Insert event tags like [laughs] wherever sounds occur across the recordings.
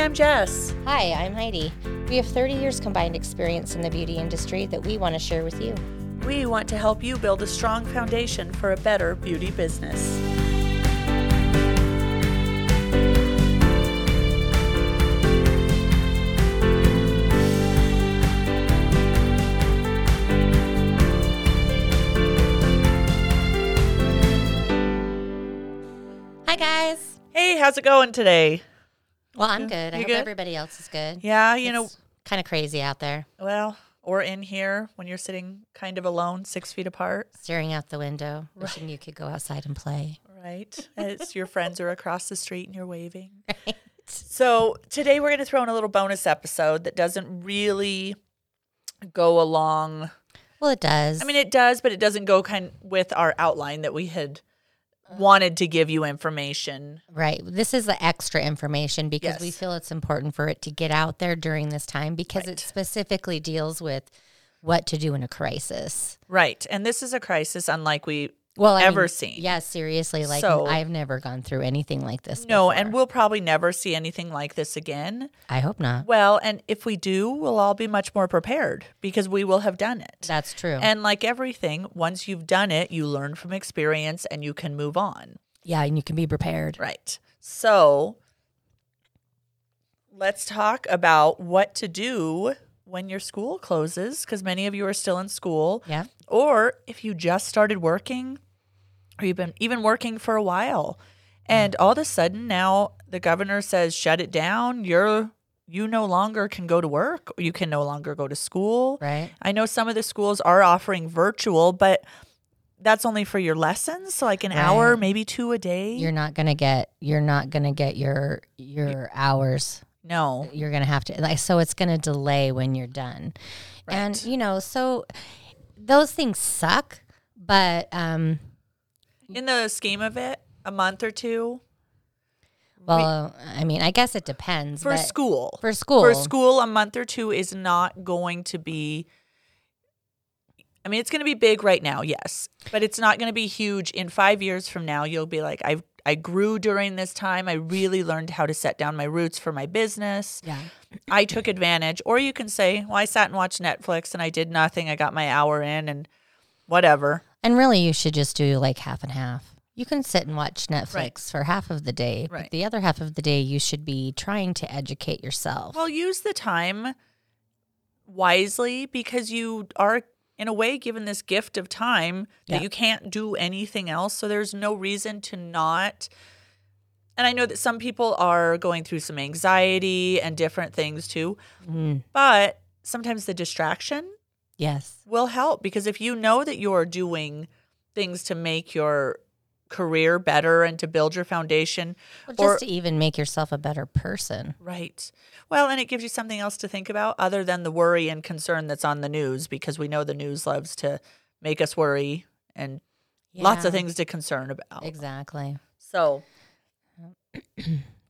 I'm Jess. Hi, I'm Heidi. We have 30 years combined experience in the beauty industry that we want to share with you. We want to help you build a strong foundation for a better beauty business. Hi, guys. Hey, how's it going today? Well, I'm good. I You hope good? everybody else is good. Yeah, you know, kind of crazy out there, well, or in here when you're sitting kind of alone, six feet apart, staring out the window, [laughs] wishing you could go outside and play. right? As your [laughs] friends are across the street and you're waving. Right. So today we're going to throw in a little bonus episode that doesn't really go along. Well, it does. I mean, it does, but it doesn't go kind with our outline that we had wanted to give you information. right. This is the extra information because we feel it's important for it to get out there during this time because it specifically deals with what to do in a crisis. Right. And this is a crisis unlike we Well, I ever mean, seen. Yeah, seriously. Like, So- I've never gone through anything like this. No, before. and we'll probably never see anything like this again. I hope not. Well, and if we do, we'll all be much more prepared because we will have done it. That's true. And like everything, once you've done it, you learn from experience and you can move on. yeah, and you can be prepared. Right. So let's talk about what to do when your school closes because many of you are still in school. Yeah. Or if you just started working or you've been even working for a while and all of a sudden now the governor says shut it down, you're you no longer can go to work or you can no longer go to school. Right. I know some of the schools are offering virtual, but that's only for your lessons, so like an hour, maybe two a day. You're not gonna get. You're not gonna get your your hours. no, You're gonna have to like. So it's gonna delay when you're done. And you know, so those things suck. But um, Mm-hmm. in the scheme of it, a month or two well, I mean, I guess it depends. for but school. For school. For school, a month or two is not going to be. I mean, it's going to be big right now, yes, but it's not going to be huge. In five years from now, you'll be like, I I grew during this time. I really learned how to set down my roots for my business. Yeah. I took advantage. Or you can say, well, I sat and watched Netflix and I did nothing. I got my hour in and whatever. And really, you should just do like half and half. You can sit and watch Netflix Right. for half of the day, Right. but the other half of the day, you should be trying to educate yourself. Well, use the time wisely because you are, in a way, given this gift of time that Yeah. you can't do anything else. So there's no reason to not. And I know that some people are going through some anxiety and different things too, Mm, but sometimes the distraction yes. will help because if you know that you're doing things to make your career better and to build your foundation Well, just or to even make yourself a better person. right well and it gives you something else to think about other than the worry and concern that's on the news because we know the news loves to make us worry and lots of things to concern about Exactly. [clears throat] so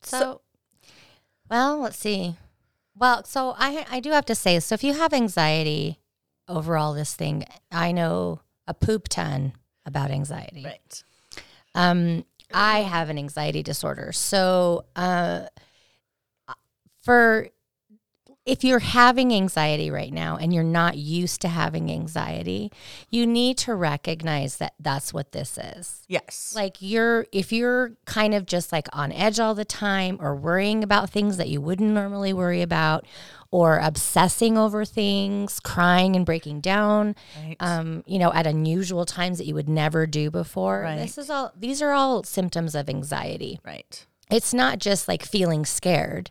So, well, let's see. Well, so I I do have to say, so if you have anxiety over all this thing, I know a poop ton about anxiety. right Um, I have an anxiety disorder. So, uh, for if you're having anxiety right now and you're not used to having anxiety, you need to recognize that that's what this is. yes Like you're if you're kind of just like on edge all the time or worrying about things that you wouldn't normally worry about or obsessing over things, crying and breaking down, right um, you know, at unusual times that you would never do before. Right. This is all these are all symptoms of anxiety. right It's not just like feeling scared.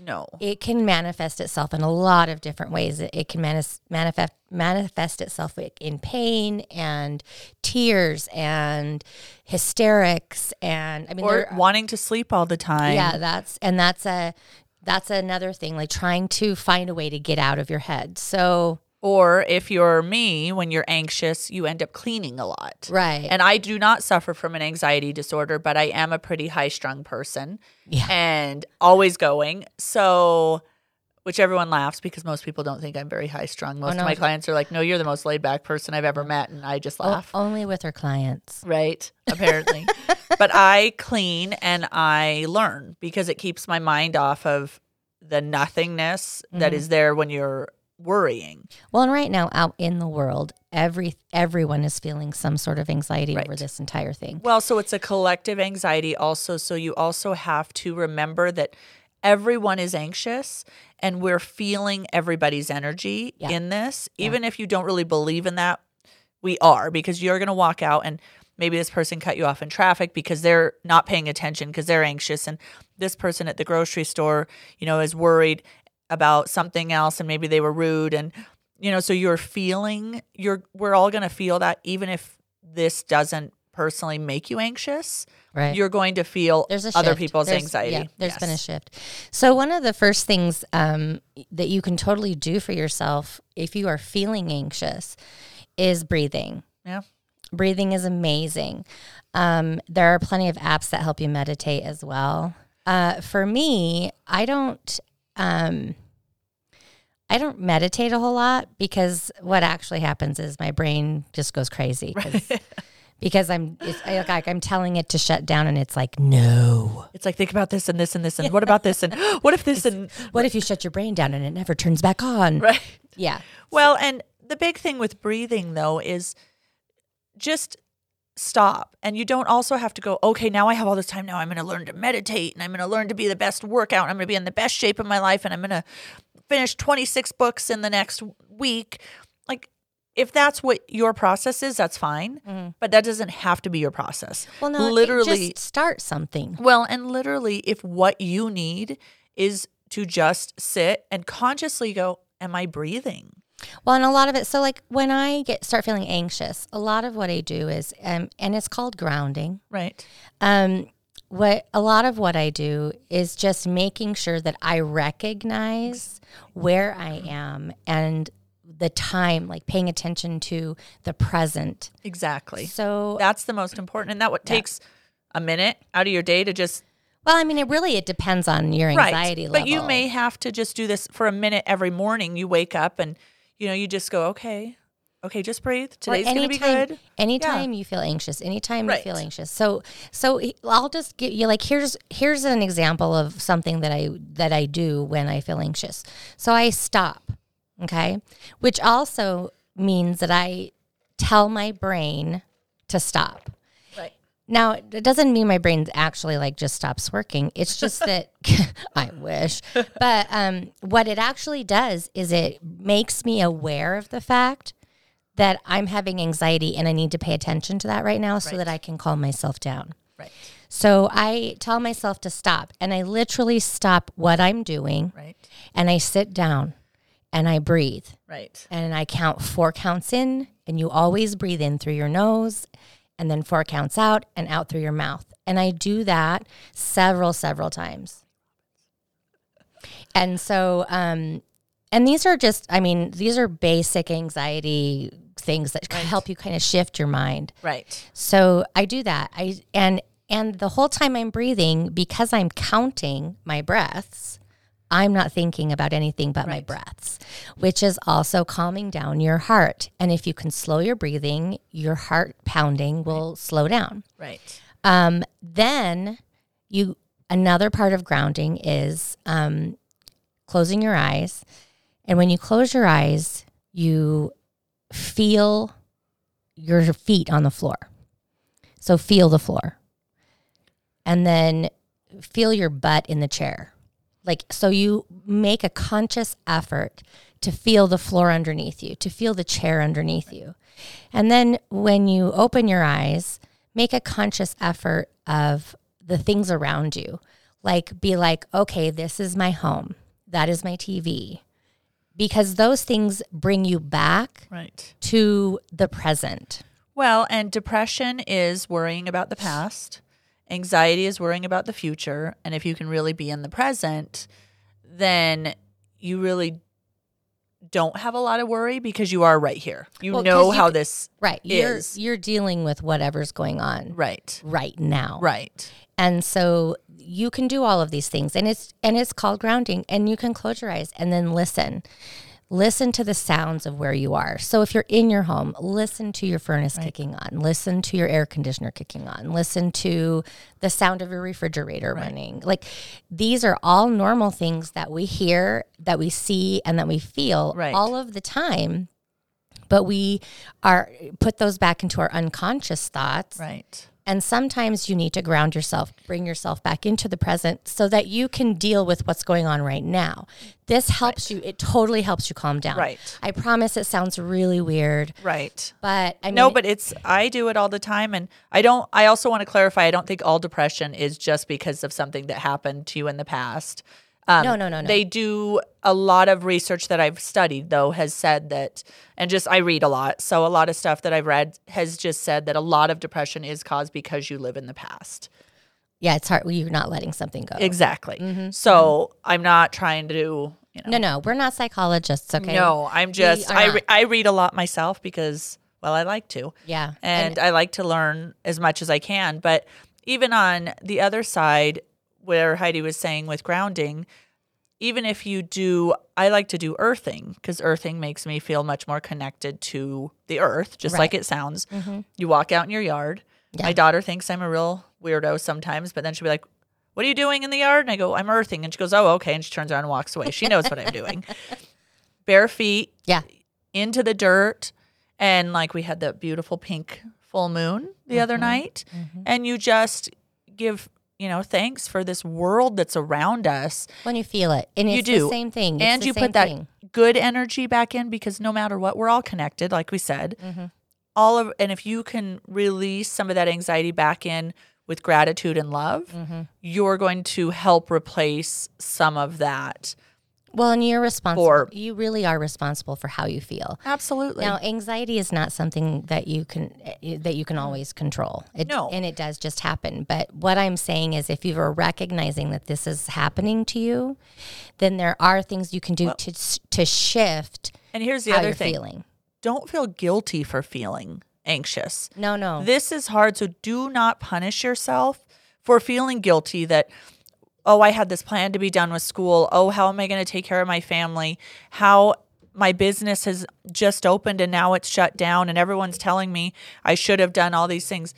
No It can manifest itself in a lot of different ways. It, it can manis- manifest manifest itself in pain and tears and hysterics and I mean or wanting to sleep all the time yeah, that's and that's a that's another thing like trying to find a way to get out of your head. So Or if you're me, when you're anxious, you end up cleaning a lot. Right. And I do not suffer from an anxiety disorder, but I am a pretty high strung person yeah. and always going. So, which everyone laughs because most people don't think I'm very high strung. Oh, most no. of my clients are like, no, you're the most laid back person I've ever met. And I just O- laugh. only with her clients. Right, [laughs] apparently. but I clean and I learn because it keeps my mind off of the nothingness that mm-hmm. is there when you're worrying. Well, and right now out in the world, every everyone is feeling some sort of anxiety over this entire thing. Well, so it's a collective anxiety also. So you also have to remember that everyone is anxious and we're feeling everybody's energy Yeah. in this. Even if you don't really believe in that, we are because you're going to walk out and maybe this person cut you off in traffic because they're not paying attention because they're anxious and this person at the grocery store, you know, is worried about something else and maybe they were rude and you know, so you're feeling you're we're all going to feel that even if this doesn't personally make you anxious, Right. you're going to feel there's a other shift. people's There's- anxiety. Yeah, there's been a shift. So one of the first things um, that you can totally do for yourself if you are feeling anxious is breathing. Yeah. Breathing is amazing. Um, there are plenty of apps that help you meditate as well. Uh, for me, I don't. Um, I don't meditate a whole lot because what actually happens is my brain just goes crazy 'cause- because I'm it's I- like I'm telling it to shut down and it's like no. It's like think about this and this and this and what about this and [laughs] what if this and What if you shut your brain down and it never turns back on? [laughs] right. Yeah. Well, and the big thing with breathing though is just stop. And you don't also have to go, okay, now I have all this time. Now I'm going to learn to meditate and I'm going to learn to be the best workout. And I'm going to be in the best shape of my life and I'm going to finish 26 books in the next week. Like, if that's what your process is, that's fine. Mm-hmm. But that doesn't have to be your process. Well, no, literally. just start something. Well, and literally, if what you need is to just sit and consciously go, Am I breathing? Well, and a lot of it. So, like when I get start feeling anxious, a lot of what I do is, um, and it's called grounding. Right. Um, what a lot of what I do is just making sure that I recognize where I am and the time, like paying attention to the present. Exactly. So, That's the most important. And that what takes a minute out of your day to just well, I mean, it really it depends on your anxiety right. level. But you may have to just do this for a minute every morning. You wake up and you know, you just go, Okay, okay, just breathe. Today's gonna be good. Anytime you feel anxious, anytime Right. you feel anxious. So so I'll just give you like here's here's an example of something that I that I do when I feel anxious. So I stop, okay? Which also means that I tell my brain to stop. Now, it doesn't mean my brain actually like just stops working. It's just that [laughs] [laughs] I wish. But um, what it actually does is it makes me aware of the fact that I'm having anxiety and I need to pay attention to that right now so Right. that I can calm myself down. Right. So I tell myself to stop and I literally stop what I'm doing Right. and I sit down and I breathe Right. and I count four counts in, and you always breathe in through your nose, and then four counts out and out through your mouth. And I do that several, several times. And so, um, and these are just, I mean, these are basic anxiety things that help you kind of shift your mind. Right. So I do that. I and and the whole time I'm breathing, because I'm counting my breaths, I'm not thinking about anything but my breaths, which is also calming down your heart. And if you can slow your breathing, your heart pounding will slow down. Right. Um, then you another part of grounding is um, closing your eyes, and when you close your eyes, you feel your feet on the floor. So feel the floor, and then feel your butt in the chair. Like so, you make a conscious effort to feel the floor underneath you, to feel the chair underneath you. And then when you open your eyes, make a conscious effort of the things around you. Like, be like, okay, this is my home. That is my TV. Because those things bring you back Right. to the present. Well, and depression is worrying about the past. Anxiety is worrying about the future. And if you can really be in the present, then you really don't have a lot of worry because you are right here. You Well, know you how this Right. You're, Is. you're dealing with whatever's going on right. right now. Right. And so you can do all of these things and it's and it's called grounding and you can close your eyes and then listen. Listen to the sounds of where you are. So if you're in your home, listen to your furnace kicking on, listen to your air conditioner kicking on, listen to the sound of your refrigerator running. Like these are all normal things that we hear, that we see, and that we feel Right. all of the time. But we are put those back into our unconscious thoughts. Right. And sometimes you need to ground yourself, bring yourself back into the present so that you can deal with what's going on right now. This helps you, it totally helps you calm down. Right. I promise it sounds really weird, Right. but I mean, No, but it's I do it all the time and I don't I also want to clarify I don't think all depression is just because of something that happened to you in the past. Um, No, no, no, no. They do a lot of research that I've studied though has said that and just I read a lot. So a lot of stuff that I've read has just said that a lot of depression is caused because you live in the past. yeah, it's hard. You're not letting something go. Exactly. Mm-hmm. So I'm not trying to you know no, no, we're not psychologists, okay? No, I'm just I re- I read a lot myself because well I like to. Yeah. and, I like to learn as much as I can. But even on the other side, where Heidi was saying with grounding, even if you do, I like to do earthing because earthing makes me feel much more connected to the earth, just like it sounds. You walk out in your yard. My daughter thinks I'm a real weirdo sometimes, but then she'll be like, What are you doing in the yard? And I go, I'm earthing. And she goes, Oh, okay. And she turns around and walks away. She knows what I'm doing. [laughs] Bare feet, yeah. into the dirt and like we had that beautiful pink full moon the other Mm-hmm. night and you just give you know thanks for this world that's around us When you feel it. And you do the same thing. It's and you put that thing. good energy back in because no matter what we're all connected like we said Mm-hmm. all of and if you can release some of that anxiety back in with gratitude and love Mm-hmm. you're going to help replace some of that Well, and you're responsible. For- you really are responsible for how you feel. absolutely Now, anxiety is not something that you can eh, that you can always control. It, No. and it does just happen. But what I'm saying is, if you are recognizing that this is happening to you, then there are things you can do to to shift and here's the other thing feeling. don't feel guilty for feeling anxious No, no, This is hard, so do not punish yourself for feeling guilty that, oh, I had this plan to be done with school. Oh, how am I going to take care of my family? How my business has just opened and now it's shut down, and everyone's telling me I should have done all these things.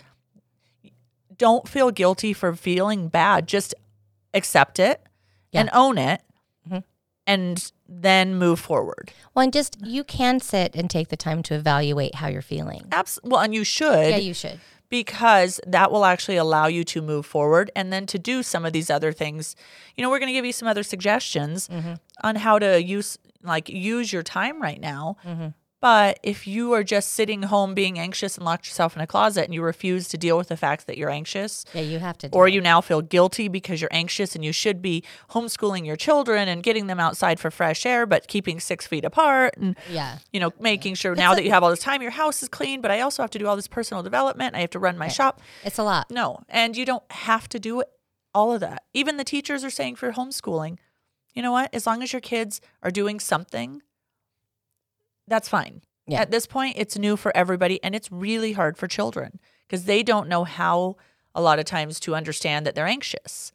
Don't feel guilty for feeling bad. Just accept it Yeah. and own it mm-hmm. and then move forward. Well, and just you can sit and take the time to evaluate how you're feeling. Abs- well, and you should. Yeah, you should. Because that will actually allow you to move forward and then to do some of these other things. You know, we're going to give you some other suggestions mm-hmm. on how to use like use your time right now. Mm-hmm. But if you are just sitting home being anxious and locked yourself in a closet and you refuse to deal with the fact that you're anxious, Yeah, you have to. Do or it. you now feel guilty because you're anxious and you should be homeschooling your children and getting them outside for fresh air, but keeping six feet apart and yeah, you know, making sure now that you have all this time, your house is clean, but I also have to do all this personal development. I have to run my shop. it's a lot. No, and you don't have to do all of that. Even the teachers are saying for homeschooling, you know what? As long as your kids are doing something, that's fine. Yeah. At this point, it's new for everybody, and it's really hard for children because they don't know how a lot of times to understand that they're anxious.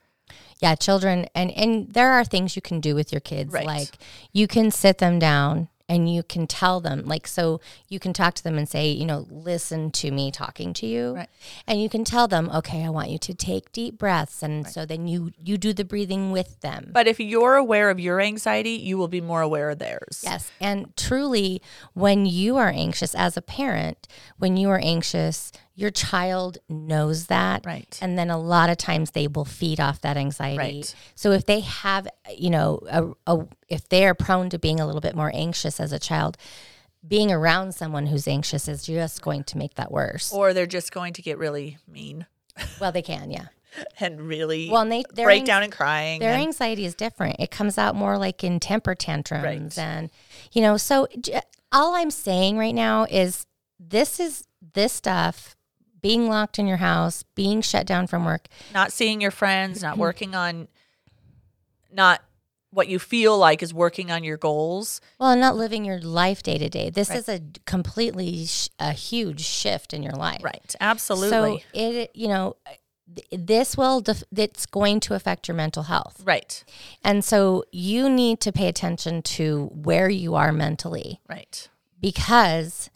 Yeah, children and and there are things you can do with your kids Right. like you can sit them down and you can tell them like so you can talk to them and say, you know, listen to me talking to you. Right. And you can tell them, "Okay, I want you to take deep breaths." And so then you you do the breathing with them. But if you're aware of your anxiety, you will be more aware of theirs. Yes. And truly, when you are anxious as a parent, when you are anxious, your child knows that. Right. And then a lot of times they will feed off that anxiety. Right. So if they have, you know, a, a, if they are prone to being a little bit more anxious as a child, being around someone who's anxious is just going to make that worse. Or they're just going to get really mean [laughs] well, they can, yeah. and really Well, and they break anx- down and crying. Their and- anxiety is different. It comes out more like in temper tantrums Right. and you know, so j- all I'm saying right now is this is this stuff being locked in your house, being shut down from work. not seeing your friends, not mm-hmm. working on, not what you feel like is working on your goals. Well, and not living your life day to day. This Right. is a completely sh- a huge shift in your life. Right. Absolutely. So it, you know, this will def- it's going to affect your mental health. Right. And so you need to pay attention to where you are mentally Right. because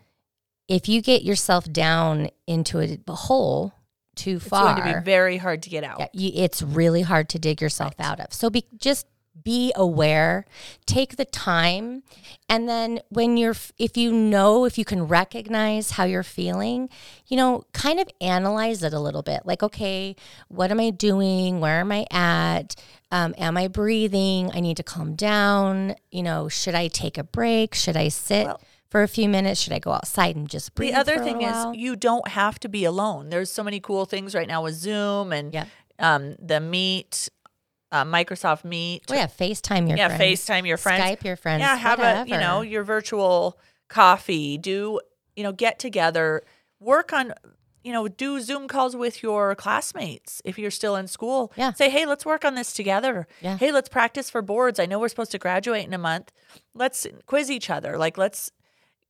if you get yourself down into a hole too far, It's going to be very hard to get out. yeah, you, it's really hard to dig yourself out of. So be just be aware, take the time, and then when you're, if you know, if you can recognize how you're feeling, you know, kind of analyze it a little bit. Like, okay, what am I doing? Where am I at? Um, am I breathing? I need to calm down. You know, should I take a break? Should I sit? Well- for a few minutes, should I go outside and just breathe? The other thing is you don't have to be alone. There's so many cool things right now with Zoom and Yeah. um, the Meet, uh, Microsoft Meet. oh yeah, FaceTime your friends. yeah, friends. FaceTime your friends. Skype your friends. yeah, have a you know your virtual coffee. Do you know get together, work on you know do Zoom calls with your classmates if you're still in school. Yeah. say hey, let's work on this together. Yeah. Hey, let's practice for boards. I know we're supposed to graduate in a month. Let's quiz each other. Like let's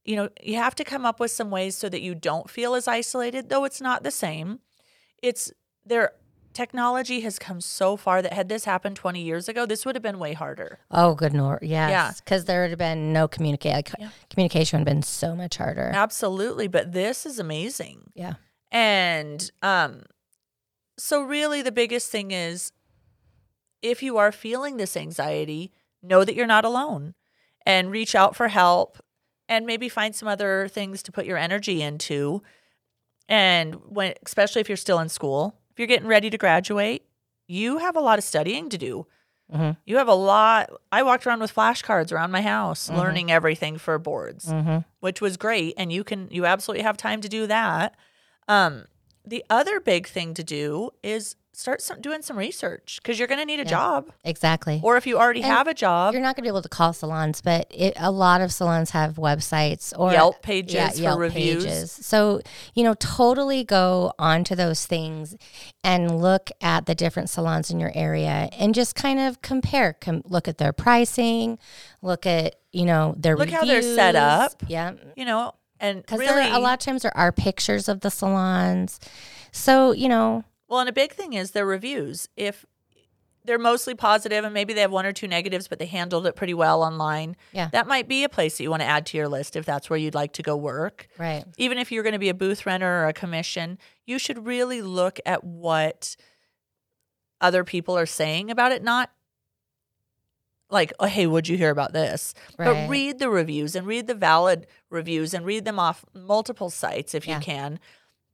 you know you have to come up with some ways so that you don't feel as isolated. Though it's not the same. It's there. Technology has come so far that had this happened 20 years ago, this would have been way harder. Oh, good lord, yes. Yeah. because there would have been no communicate. Like, Yeah. Communication would have been so much harder. Absolutely, but this is amazing. Yeah, And um so really the biggest thing is if you are feeling this anxiety, know that you're not alone and reach out for help and maybe find some other things to put your energy into. And when especially if you're still in school, if you're getting ready to graduate, you have a lot of studying to do. Mhm. You have a lot. I walked around with flashcards around my house, Mhm. learning everything for boards mm-hmm. which was great and you can you absolutely have time to do that um the other big thing to do is start some, doing some research because you're going to need a Yeah. job exactly. or if you already And have a job You're not going to be able to call salons, but it, a lot of salons have websites or Yelp pages yeah, for Yelp reviews pages. So you know, totally go onto those things and look at the different salons in your area and just kind of compare. Com- look at their pricing. Look at you know their Look how they're set up. Yeah, you know and because really a lot of times there are pictures of the salons. So you know, well and a big thing is their reviews if they're mostly positive and maybe they have one or two negatives but they handled it pretty well online Yeah. that might be a place that you want to add to your list if that's where you'd like to go work right? even if you're going to be a booth renter or a commission, you should really look at what other people are saying about it, not like, oh, hey, what'd you hear about this? Right. But read the reviews and read the valid reviews and read them off multiple sites if Yeah. you can,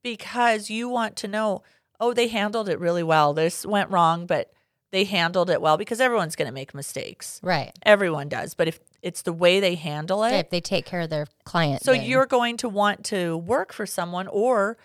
because you want to know, oh, they handled it really well. This went wrong, but they handled it well because everyone's going to make mistakes. Right. Everyone does. But if it's the way they handle it, If they take care of their client, so then- you're going to want to work for someone or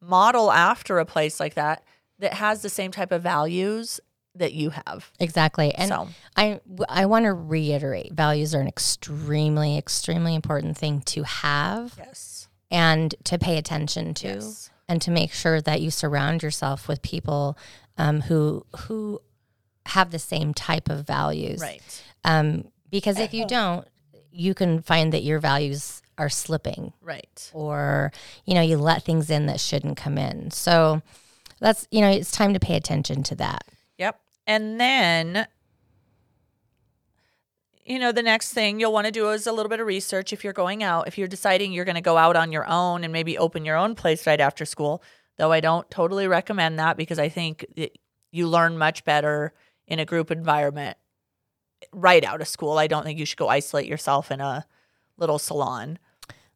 model after a place like that that has the same type of values that you have. exactly and. so I, I want to reiterate values are an extremely, extremely important thing to have yes, and to pay attention to, Yes. And to make sure that you surround yourself with people um, who who have the same type of values. right, Um, because if you don't, you can find that your values are slipping, right, or you know you let things in that shouldn't come in. So that's you know it's time to pay attention to that. yep. And then, you know, the next thing you'll want to do is a little bit of research if you're going out. If you're deciding you're going to go out on your own and maybe open your own place right after school, though I don't totally recommend that because I think that you learn much better in a group environment right out of school. I don't think you should go isolate yourself in a little salon,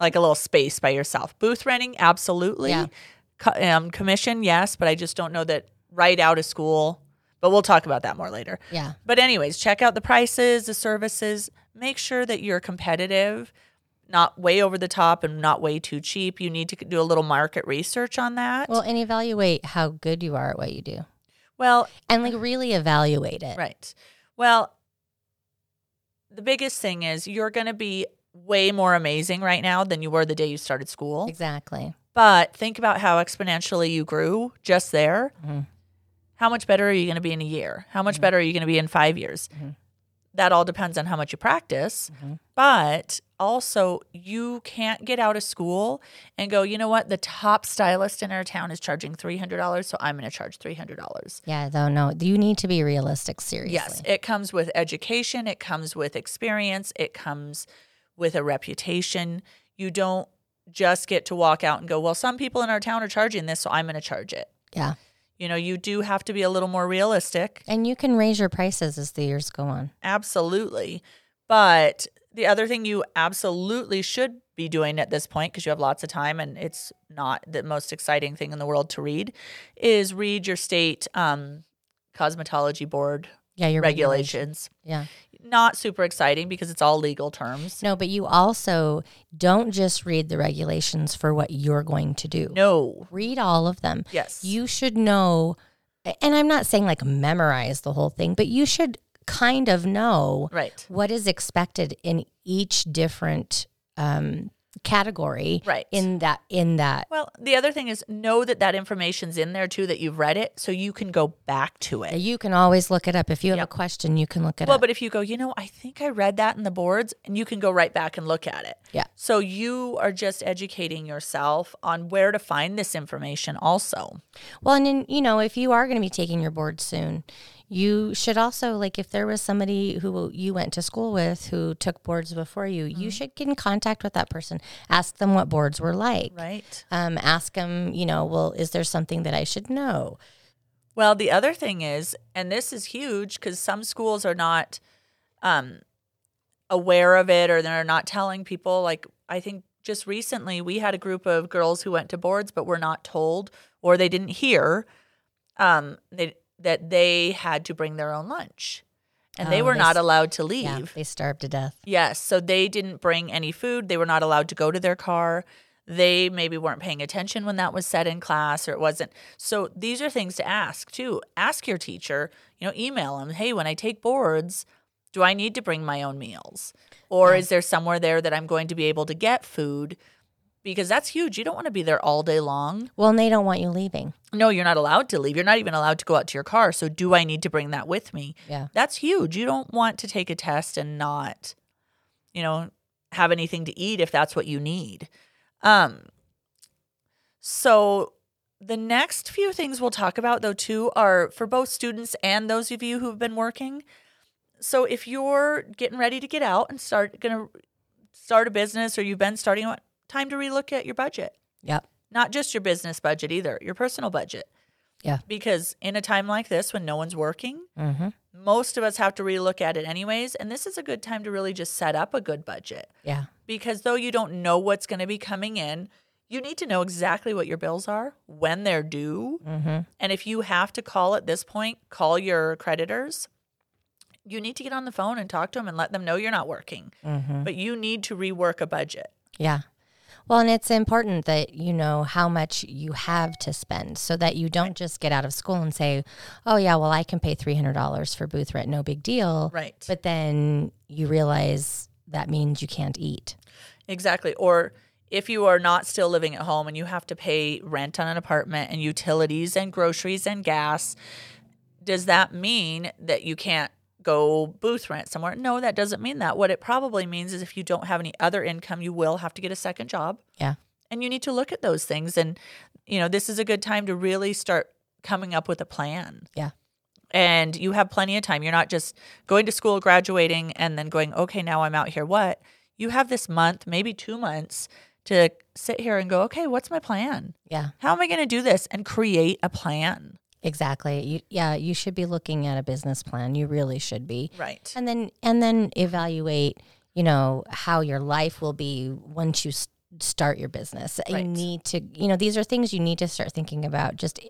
like a little space by yourself. Booth renting, absolutely. Yeah. Co- um, commission, yes, but I just don't know that right out of school. But we'll talk about that more later. Yeah. But anyways, check out the prices, the services. Make sure that you're competitive, not way over the top and not way too cheap. You need to do a little market research on that. Well, and evaluate how good you are at what you do. well and like really evaluate it. Right. Well, the biggest thing is you're going to be way more amazing right now than you were the day you started school. Exactly. But think about how exponentially you grew just there. Mhm. How much better are you going to be in a year? How much better are you going to be in five years? Mhm. That all depends on how much you practice. Mhm. But also you can't get out of school and go, you know what, the top stylist in our town is charging $300, so I'm going to charge $300. Yeah, though, no, you need to be realistic, seriously. Yes, it comes with education, it comes with experience, it comes with a reputation. You don't just get to walk out and go, well, some people in our town are charging this, so I'm going to charge it. Yeah. You know, you do have to be a little more realistic. And you can raise your prices as the years go on. Absolutely. But the other thing you absolutely should be doing at this point, because you have lots of time and it's not the most exciting thing in the world to read, is read your state um, cosmetology board Yeah, your regulations. Yeah. Not super exciting because it's all legal terms. No, but you also don't just read the regulations for what you're going to do. No. Read all of them. Yes. You should know, and I'm not saying like memorize the whole thing, but you should kind of know Right. what is expected in each different um, category Right. in that in that Well, the other thing is know that that information's in there too, that you've read it, so you can go back to it. you can always look it up if you have Yep. a question you can look it Well, up but if you go, you know, I think I read that in the boards, and you can go right back and look at it. Yeah. So you are just educating yourself on where to find this information also. Well, and then, you know, if you are going to be taking your board soon, you should also like if there was somebody who you went to school with who took boards before you, Mm-hmm. you should get in contact with that person. Ask them what boards were like. Right. Um, ask them, you know, well, is there something that I should know? Well, the other thing is, and this is huge because some schools are not um, aware of it or they're not telling people. Like, I think just recently we had a group of girls who went to boards but were not told or they didn't hear um, they, that they had to bring their own lunch and they Oh, were they not allowed to leave. Yeah, they starved to death. Yes. So they didn't bring any food. They were not allowed to go to their car. They maybe weren't paying attention when that was said in class or it wasn't. So these are things to ask too. Ask your teacher, you know, email them, hey, when I take boards, do I need to bring my own meals? Or is there somewhere there that I'm going to be able to get food? Because that's huge. You don't want to be there all day long. Well, and they don't want you leaving. No, you're not allowed to leave. You're not even allowed to go out to your car. So do I need to bring that with me? Yeah. That's huge. You don't want to take a test and not, you know, have anything to eat if that's what you need. Um so the next few things we'll talk about though too are for both students and those of you who've been working. So if you're getting ready to get out and start going to start a business or you've been starting time to relook at your budget Yep. not just your business budget either, your personal budget. Yeah. Because in a time like this when no one's working, Mm-hmm. most of us have to relook at it anyways. And this is a good time to really just set up a good budget. Yeah. Because though you don't know what's going to be coming in, you need to know exactly what your bills are, when they're due. Mm-hmm. And if you have to call at this point, call your creditors. You need to get on the phone and talk to them and let them know you're not working. Mm-hmm. But you need to rework a budget. Yeah. Well, and it's important that you know how much you have to spend so that you don't just get out of school and say, oh, yeah, well, I can pay $300 for booth rent, no big deal. Right. But then you realize that means you can't eat. Exactly. Or if you are not still living at home and you have to pay rent on an apartment and utilities and groceries and gas, does that mean that you can't go booth rent somewhere? No, that doesn't mean that. What it probably means is if you don't have any other income, you will have to get a second job. Yeah. And you need to look at those things. And, you know, this is a good time to really start coming up with a plan. Yeah. And you have plenty of time. You're not just going to school, graduating, and then going, okay, now I'm out here. What? You have this month, maybe two months to sit here and go, okay, what's my plan? Yeah, How am I going to do this? And create a plan. Exactly. You, yeah, you should be looking at a business plan. You really should be. Right. And then and then evaluate, you know, how your life will be once you s- start your business. You need to, you know, these are things you need to start thinking about, just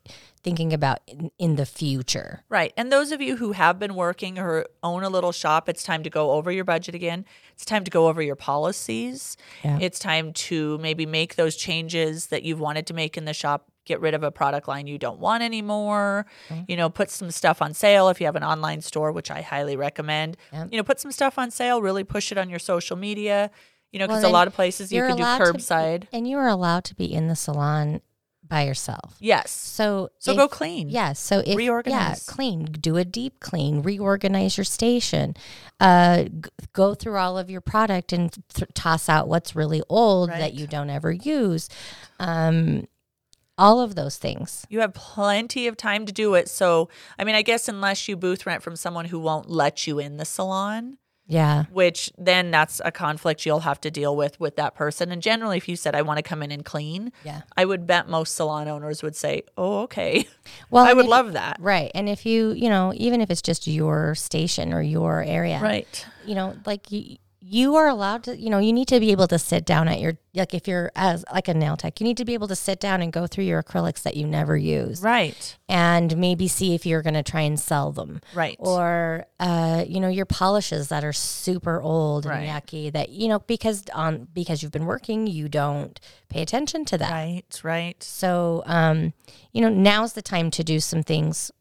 thinking about in, in the future. Right. And those of you who have been working or own a little shop, it's time to go over your budget again. It's time to go over your policies. Yeah. It's time to maybe make those changes that you've wanted to make in the shop. Get rid of a product line you don't want anymore. You know, put some stuff on sale if you have an online store, which I highly recommend. Yep. You know, put some stuff on sale, really push it on your social media. You know, Well, because a lot of places you can do curbside. And you are allowed to be in the salon by yourself. Yes. So So if- go clean. Yeah. So if Reorganize. yeah, clean. Do a deep clean. Reorganize your station. Uh, g- go through all of your product and th- toss out what's really old Right. that you don't ever use. Um, all of those things. You have plenty of time to do it. So, I mean, I guess unless you booth rent from someone who won't let you in the salon, Yeah. which then that's a conflict you'll have to deal with with that person. And generally, if you said, I want to come in and clean, Yeah. I would bet most salon owners would say, Oh, okay. [laughs] Well, I would if- love that. Right. And if you, you know, even if it's just your station or your area, Right. you know, like you, you are allowed to, you know, you need to be able to sit down at your, like if you're as like a nail tech, you need to be able to sit down and go through your acrylics that you never use Right. and maybe see if you're going to try and sell them. Right. Or, uh, you know, your polishes that are super old and yucky that, you know, because on, because you've been working, you don't pay attention to that. right. Right. So, um, you know, now's the time to do some things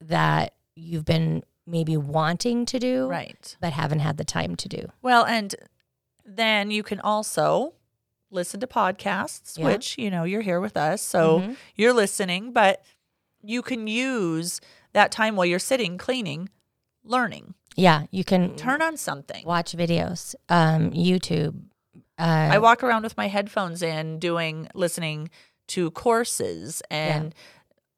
that you've been maybe wanting to do, Right. but haven't had the time to do. Well, and then you can also listen to podcasts, Yeah. which, you know, you're here with us. So Mhm. you're listening, but you can use that time while you're sitting cleaning, learning. Yeah, you can Turn on something. watch videos, um, YouTube. Uh, I walk around with my headphones in doing listening to courses and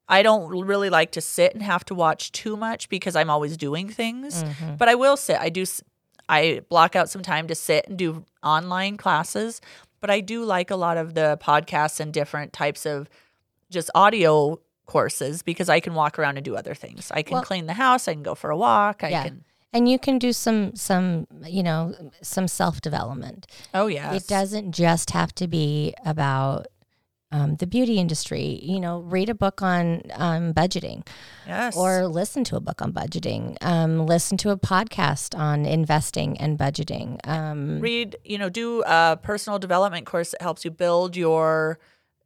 I don't really like to sit and have to watch too much because I'm always doing things. mhm. But I will sit. I do I block out some time to sit and do online classes, but I do like a lot of the podcasts and different types of just audio courses because I can walk around and do other things. I can Well- clean the house, I can go for a walk, I Yeah. can and you can do some some you know some self development. Oh yeah. It doesn't just have to be about um, the beauty industry. You know, read a book on um, budgeting. Yes. or listen to a book on budgeting um, listen to a podcast on investing and budgeting um, read you know do a personal development course that helps you build your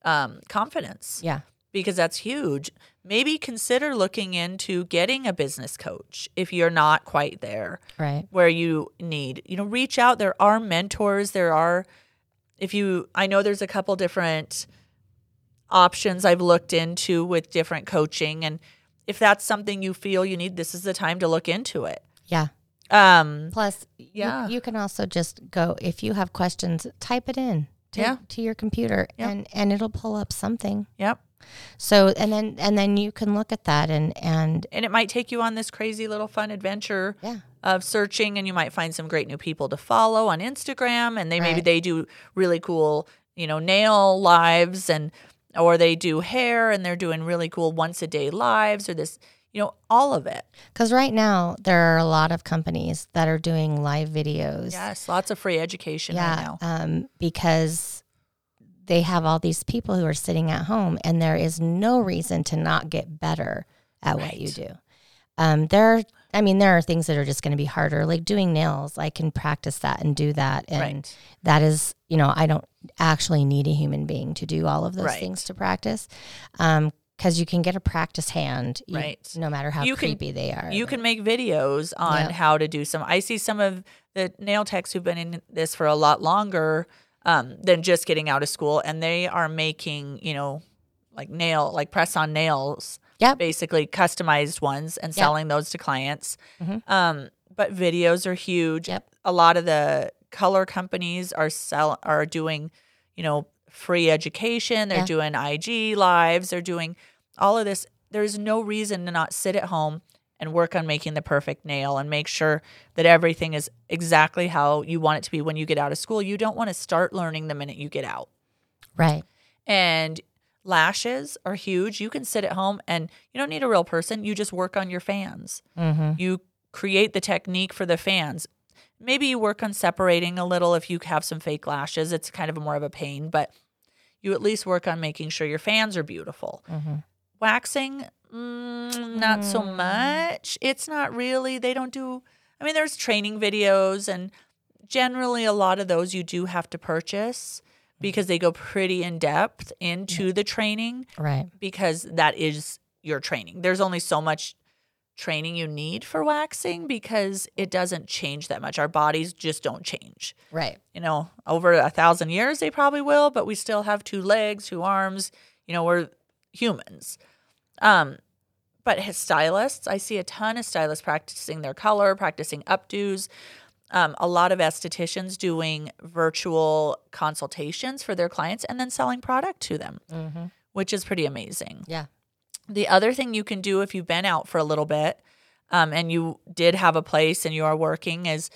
um, confidence yeah because that's huge maybe consider looking into getting a business coach if you're not quite there right where you need you know reach out there are mentors there are if you i know there's a couple different options i've looked into with different coaching and if that's something you feel you need this is the time to look into it yeah um plus you- Yeah. you, can also just go if you have questions type it in to, Yeah. to your computer Yep. and and it'll pull up something yep so and then and then you can look at that and and and it might take you on this crazy little fun adventure yeah of searching and you might find some great new people to follow on Instagram and they maybe they do really cool, you know, nail lives and or they do hair and they're doing really cool once a day lives or this, you know, all of it. because right now there are a lot of companies that are doing live videos Yes, lots of free education right yeah now. um, because they have all these people who are sitting at home and there is no reason to not get better at what you do um, there are i mean there are things that are just going to be harder like doing nails i can practice that and do that and Right. that is you know i don't actually need a human being to do all of those Right. things to practice um because you can get a practice hand you- Right. no matter how You can- creepy they are You can make videos on Yep. how to do some. I see some of the nail techs who've been in this for a lot longer um, than just getting out of school, and they are making, you know, like nail, like press on nails, Yep. basically customized ones, and Yep. selling those to clients. Mhm. Um, but videos are huge. Yep. A lot of the color companies are sell are doing, you know, free education. They're Yeah. doing IG lives. They're doing all of this. There's no reason to not sit at home and work on making the perfect nail and make sure that everything is exactly how you want it to be when you get out of school. You don't want to start learning the minute you get out. right And lashes are huge. You can sit at home and you don't need a real person. You just work on your fans. mm-hmm. You create the technique for the fans. Maybe you work on separating a little if you have some fake lashes. It's kind of more of a pain, but you at least work on making sure your fans are beautiful. Mm-hmm. Waxing, mm, not so Mm. much. It's not really, they don't do, I mean, there's training videos, and generally a lot of those you do have to purchase because they go pretty in depth into the training right because that is your training. There's only so much training you need for waxing because it doesn't change that much. Our bodies just don't change. right You know, over a thousand years they probably will, but we still have two legs, two arms. You know, we're humans. Um, but his stylists, I see a ton of stylists practicing their color, practicing updos. Um, a lot of estheticians doing virtual consultations for their clients and then selling product to them, Mm-hmm. which is pretty amazing. Yeah. The other thing you can do if you've been out for a little bit um, and you did have a place and you are working is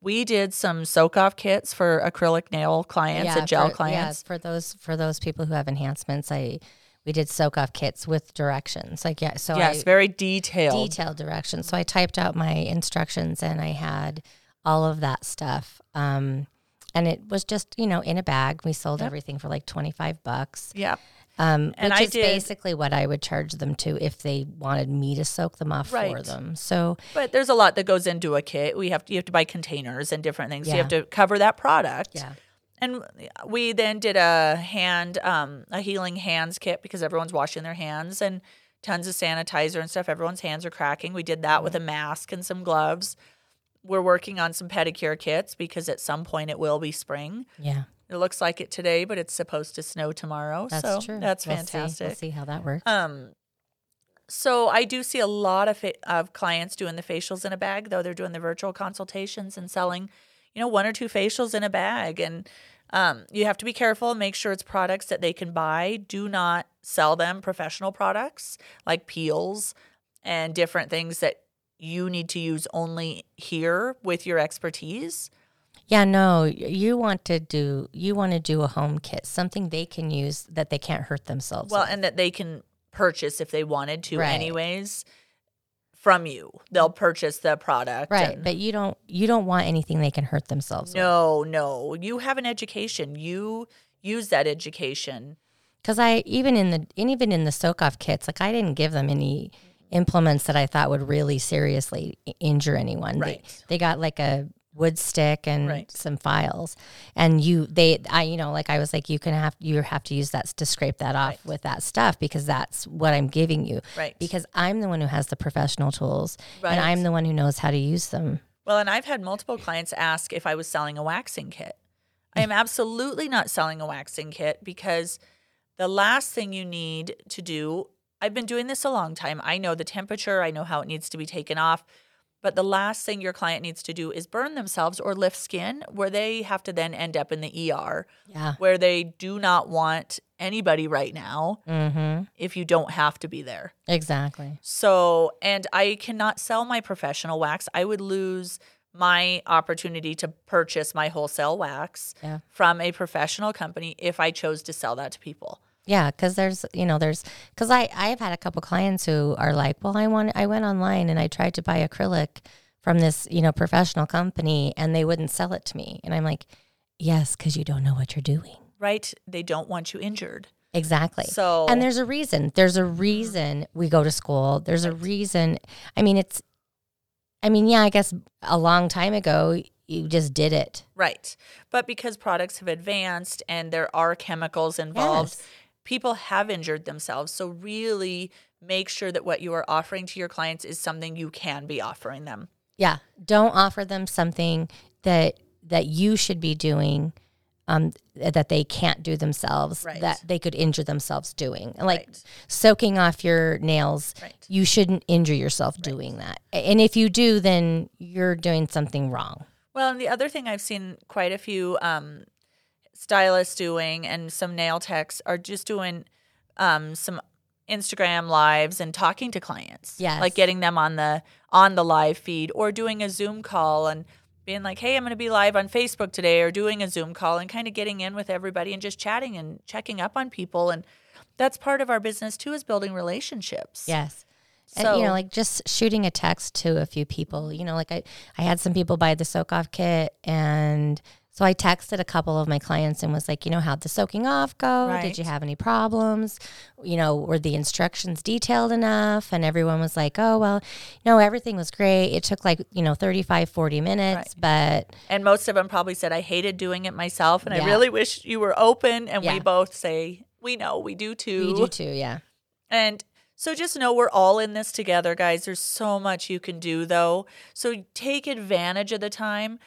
we did some soak off kits for acrylic nail clients and gel for, clients. Yeah, for those for those people who have enhancements, I we did soak off kits with directions. Like yeah, so yes, I, very detailed. detailed directions. So I typed out my instructions and I had all of that stuff. Um, and it was just you know in a bag. We sold Yep. everything for like twenty five bucks. Yeah. Um, And which I is did- basically what I would charge them to if they wanted me to soak them off for them. So But there's a lot that goes into a kit. We have to, you have to buy containers and different things. You have to cover that product. yeah, And we then did a hand, um, a healing hands kit because everyone's washing their hands and tons of sanitizer and stuff. Everyone's hands are cracking. We did that with a mask and some gloves. We're working on some pedicure kits because at some point it will be spring. yeah, It looks like it today, but it's supposed to snow tomorrow. that's so true. That's We'll see. fantastic. We'll see how that works. Um, so I do see a lot of fa- of clients doing the facials in a bag, though they're doing the virtual consultations and selling, you know, one or two facials in a bag, and um, you have to be careful and make sure it's products that they can buy. Do not sell them professional products like peels and different things that you need to use only here with your expertise. Yeah, no, you want to do you want to do a home kit, something they can use that they can't hurt themselves. Well, with. and that they can purchase if they wanted to, Right. anyways. From you, they'll purchase the product. right, and- but you don't you don't want anything they can hurt themselves. with. No, no. You have an education. You use that education. Because I even in the and even in the soak off kits, like I didn't give them any implements that I thought would really seriously injure anyone. They- Right. They, got like a wood stick and Right. some files, and you they I you know like I was like you can have you have to use that to scrape that off Right. with that stuff because that's what I'm giving you. Right. Because I'm the one who has the professional tools, Right. and I'm the one who knows how to use them. Well, and I've had multiple clients ask if I was selling a waxing kit. I am absolutely not selling a waxing kit because the last thing you need to do, I've been doing this a long time. I know the temperature, I know how it needs to be taken off. But the last thing your client needs to do is burn themselves or lift skin where they have to then end up in the ER Yeah. where they do not want anybody right now Mm-hmm. if you don't have to be there. Exactly. So, and I cannot sell my professional wax. I would lose my opportunity to purchase my wholesale wax Yeah. from a professional company if I chose to sell that to people. Yeah, because there's you know there's because I I've had a couple clients who are like, well, I want I went online and I tried to buy acrylic from this you know professional company and they wouldn't sell it to me, and I'm like, yes, because you don't know what you're doing. Right? They don't want you injured. Exactly. So, and there's a reason. There's a mm-hmm. reason we go to school. There's a reason. I mean, it's. I mean, yeah, I guess a long time ago you just did it. right. But because products have advanced and there are chemicals involved, Yes. People have injured themselves. So, really make sure that what you are offering to your clients is something you can be offering them. Yeah. Don't offer them something that that you should be doing um, that they can't do themselves, Right. that they could injure themselves doing. Like Right. soaking off your nails, Right. you shouldn't injure yourself doing that. And if you do, then you're doing something wrong. Well, and the other thing I've seen quite a few um, stylists doing and some nail techs are just doing um, some Instagram lives and talking to clients. Yes. Like getting them on the on the live feed or doing a Zoom call and being like, "Hey, I'm going to be live on Facebook today," or doing a Zoom call and kind of getting in with everybody and just chatting and checking up on people and that's part of our business too is building relationships. Yes. and you know, like just shooting a text to a few people. You know, like I, I had some people buy the soak off kit, and so I texted a couple of my clients and was like, you know, how'd the soaking off go? Did you have any problems? You know, were the instructions detailed enough? And everyone was like, oh, well, no, everything was great. It took like, you know, 35, 40 minutes, but And most of them probably said, I hated doing it myself and I really wish you were open. And Yeah. we both say, we know, we do too. you do too. Yeah. And so just know we're all in this together, guys. There's so much you can do, though. So take advantage of the time.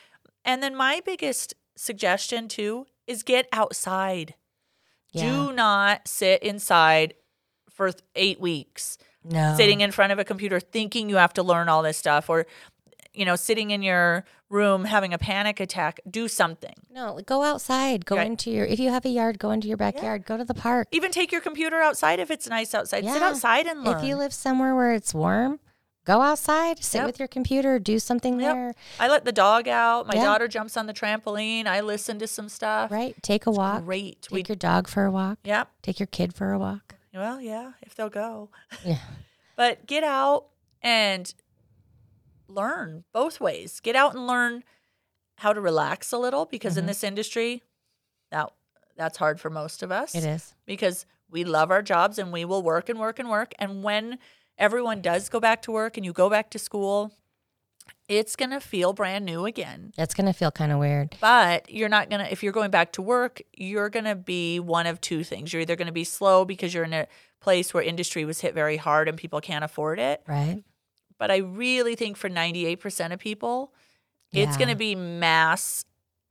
And then my biggest suggestion, too, is get outside. Yeah. Do not sit inside for th- eight weeks, no. sitting in front of a computer thinking you have to learn all this stuff, or you know, sitting in your room having a panic attack. Do something. No, go outside. Go into your if you have a yard, go into your backyard. Go to the park. Even take your computer outside if it's nice outside. Sit outside and learn. If you live somewhere where it's warm, go outside, sit Yep. with your computer, do something Yep. there. I let the dog out. My Yeah. daughter jumps on the trampoline. I listen to some stuff. Right? Take a walk. Great. Take We, your dog for a walk. yep. Take your kid for a walk. Well, yeah, if they'll go. [laughs] Yeah. But get out and learn both ways. Get out and learn how to relax a little because in Mhm. this industry, that that's hard for most of us It is. because we love our jobs and we will work and work and work. And when everyone does go back to work and you go back to school, it's gonna feel brand new again. It's gonna feel kind of weird. But you're not going to, if you're going back to work, you're going to be one of two things. You're either going to be slow because you're in a place where industry was hit very hard and people can't afford it. Right? But I really think for 98% of people, it's Yeah. going to be mass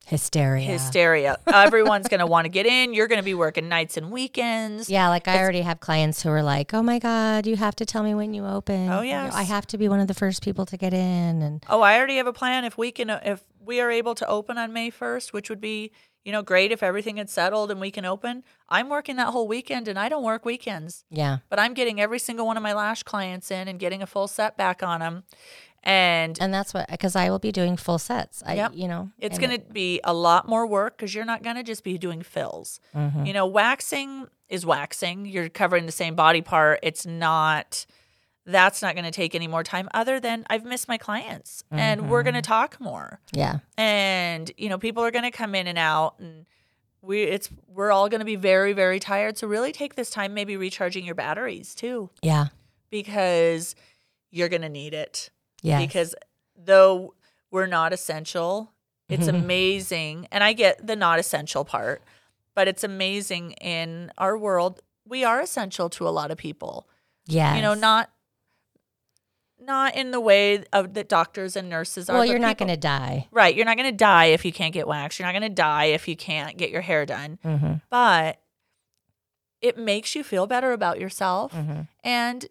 Hysteria. hysteria. Everyone's going to want to get in. You're going to be working nights and weekends. Yeah, like I already have clients who are like, "Oh my god, you have to tell me when you open. Oh, yeah. I have to be one of the first people to get in." And Oh, I already have a plan. If we can, uh, if we are able to open on May 1st, which would be, you know, great if everything had settled and we can open. I'm working that whole weekend and I don't work weekends. yeah, but I'm getting every single one of my lash clients in and getting a full set back on them. And and that's what because I will be doing full sets. I, Yep. you know, it's going to be a lot more work because you're not going to just be doing fills. Mhm. You know, waxing is waxing. You're covering the same body part. It's not, that's not going to take any more time other than I've missed my clients and we're Mm-hmm. going to talk more. Yeah, And, you know, people are going to come in and out and we, it's, we're all going to be very, very tired. So really take this time, maybe recharging your batteries too, yeah, because you're going to need it. Yeah. because though we're not essential, it's [laughs] amazing. And I get the not essential part, but it's amazing in our world. We are essential to a lot of people. yeah, You know, not not in the way of that doctors and nurses are. well, you're not going to die. right. You're not going to die if you can't get waxed. You're not going to die if you can't get your hair done. Mm-hmm. But it makes you feel better about yourself. Mm-hmm. And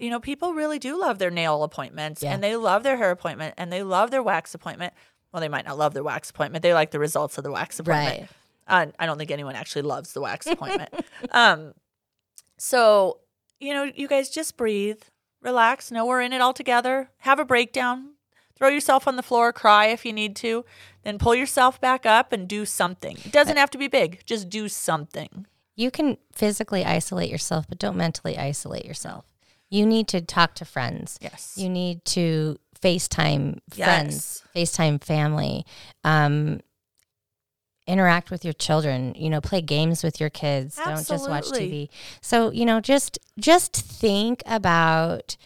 you know, people really do love their nail appointments Yeah. and they love their hair appointment and they love their wax appointment. Well, they might not love their wax appointment. They like the results of the wax appointment. Right. Uh, I don't think anyone actually loves the wax appointment. [laughs] um, so, you know, you guys just breathe, relax, know we're in it all together, have a breakdown, throw yourself on the floor, cry if you need to, then pull yourself back up and do something. It doesn't have to be big, just do something. You can physically isolate yourself, but don't mentally isolate yourself. You need to talk to friends. Yes. You need to FaceTime friends, Yes. FaceTime family, um, interact with your children. You know, play games with your kids. Don't just watch TV. So you know, just just think about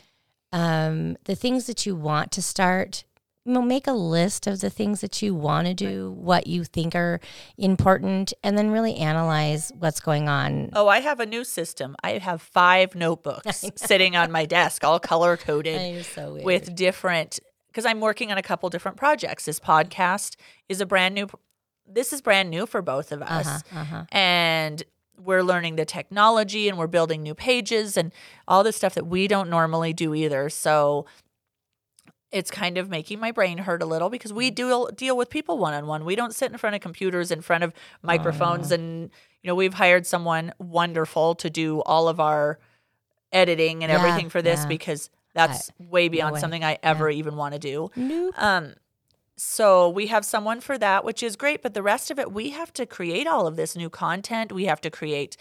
um, the things that you want to start. You know, make a list of the things that you want to do, what you think are important, and then really analyze what's going on. Oh, I have a new system. I have five notebooks [laughs] sitting on my desk, all color coded so with different, because I'm working on a couple different projects. This podcast is a brand new, this is brand new for both of us. uh-huh, uh-huh. And we're learning the technology and we're building new pages and all this stuff that we don't normally do either. So it's kind of making my brain hurt a little because we do deal with people one on one. We don't sit in front of computers, in front of microphones, and you know we've hired someone wonderful to do all of our editing and Yeah, everything for this yeah. because that's way beyond way. something I ever even want to do. Nope. Um, so we have someone for that, which is great. But the rest of it, we have to create all of this new content. We have to create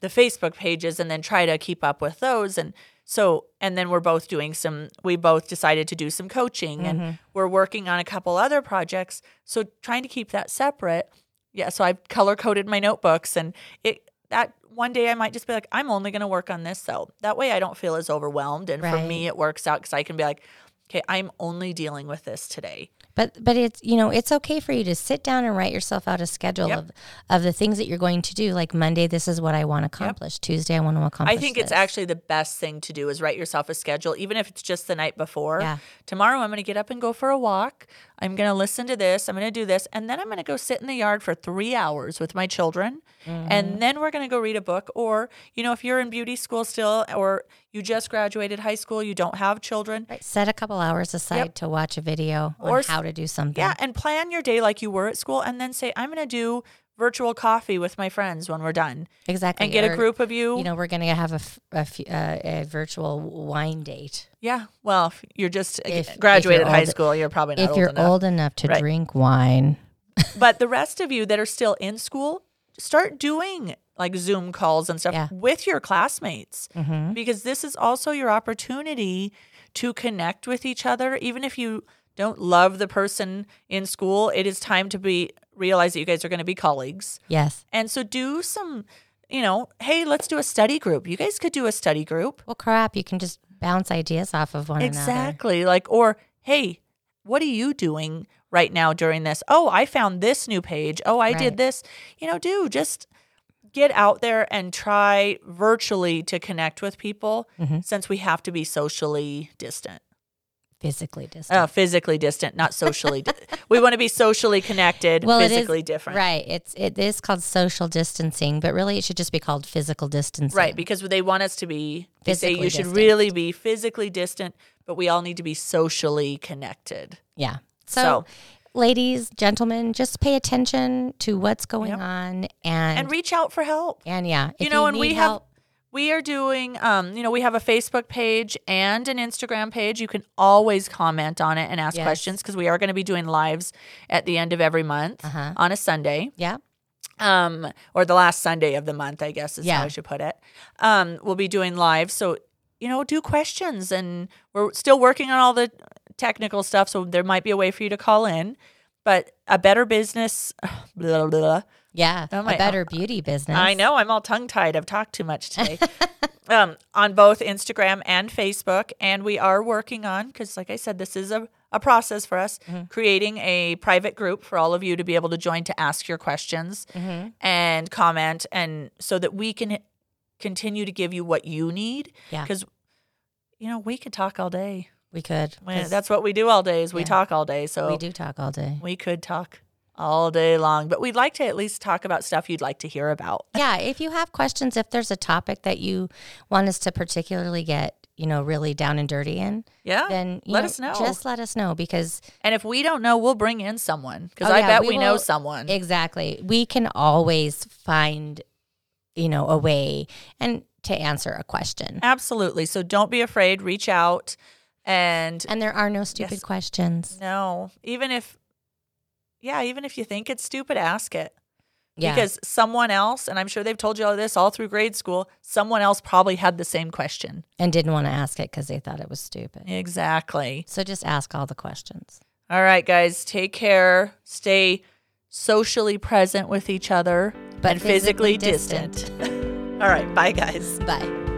the Facebook pages and then try to keep up with those. And so, and then we're both doing some, we both decided to do some coaching and mm-hmm. we're working on a couple other projects. So trying to keep that separate. Yeah. So I've color coded my notebooks and it, that one day I might just be like, I'm only going to work on this. So that way I don't feel as overwhelmed. And for me, it works out because I can be like, okay, I'm only dealing with this today. But but it's you know it's okay for you to sit down and write yourself out a schedule Yep. of of the things that you're going to do. Like Monday, this is what I want to accomplish. Tuesday, I want to accomplish. I think it's actually the best thing to do is write yourself a schedule, even if it's just the night before. Yeah. Tomorrow I'm going to get up and go for a walk. I'm going to listen to this. I'm going to do this. And then I'm going to go sit in the yard for three hours with my children. Mm-hmm. And then we're going to go read a book. Or, you know, if you're in beauty school still, or you just graduated high school, you don't have children. Right. Set a couple hours aside to watch a video Or s- how to do something. Yeah. And plan your day like you were at school. And then say, I'm going to do virtual coffee with my friends when we're done. exactly. And get a group of you. You know, we're going to have a, a, f- uh, a virtual wine date. yeah. Well, if you're just If- if graduated you're high old- school, you're probably not if old you're enough. old enough to Right. drink wine, [laughs] but the rest of you that are still in school, start doing like Zoom calls and stuff Yeah. with your classmates Mhm. because this is also your opportunity to connect with each other. Even if you don't love the person in school, it is time to be realize that you guys are going to be colleagues. yes. And so do some, you know, hey, let's do a study group. You guys could do a study group. Well, crap, you can just bounce ideas off of one another. Exactly. Like, or, hey, what are you doing right now during this? Oh, I found this new page. Oh, I Right. did this. You know, do just get out there and try virtually to connect with people Mhm. since we have to be socially distant. Physically distant. Uh, physically distant, not socially. di- [laughs] we want to be socially connected, Well, it is- physically different. Right. It's it is called social distancing, but really it should just be called physical distancing. Right, because they want us to be. They say you should really be physically distant, but we all need to be socially connected. Yeah. So, So- ladies, gentlemen, just pay attention to what's going Yep. on and And reach out for help. and yeah, you know, and need we help, have we are doing um, you know, we have a Facebook page and an Instagram page. You can always comment on it and ask Yes. questions because we are going to be doing lives at the end of every month Uh-huh. on a Sunday. yeah, Um, or the last Sunday of the month, I guess is Yeah. how I should put it. Um, we'll be doing live. So, you know, do questions and we're still working on all the technical stuff. So there might be a way for you to call in. But a better business [sighs] blah, blah, blah, yeah, Oh my- a better beauty business. I know I'm all tongue tied. I've talked too much today. [laughs] um, on both Instagram and Facebook, and we are working on because, like I said, this is a, a process for us creating a private group for all of you to be able to join to ask your questions Mhm. and comment, and so that we can continue to give you what you need. Yeah. because you know we could talk all day. We could. I mean, 'cause That's what we do all day. Is we Yeah. talk all day. So we do talk all day. we could talk all day long, but we'd like to at least talk about stuff you'd like to hear about. [laughs] yeah, if you have questions, if there's a topic that you want us to particularly get, you know, really down and dirty in, Yeah. then let us know. Just let us know because And if we don't know, we'll bring in someone because Oh, I yeah, bet we we, know will- someone. exactly we can always find, you know, a way and to answer a question. Absolutely. So don't be afraid. Reach out. And And there are no stupid Yes. questions. no, even if, yeah, even if you think it's stupid, ask it. Yeah. Because someone else, and I'm sure they've told you all this all through grade school, someone else probably had the same question. and didn't want to ask it because they thought it was stupid. Exactly. So just ask all the questions. All right, guys, take care. Stay socially present with each other But and physically, physically distant. distant. [laughs] all right. Bye, guys. Bye.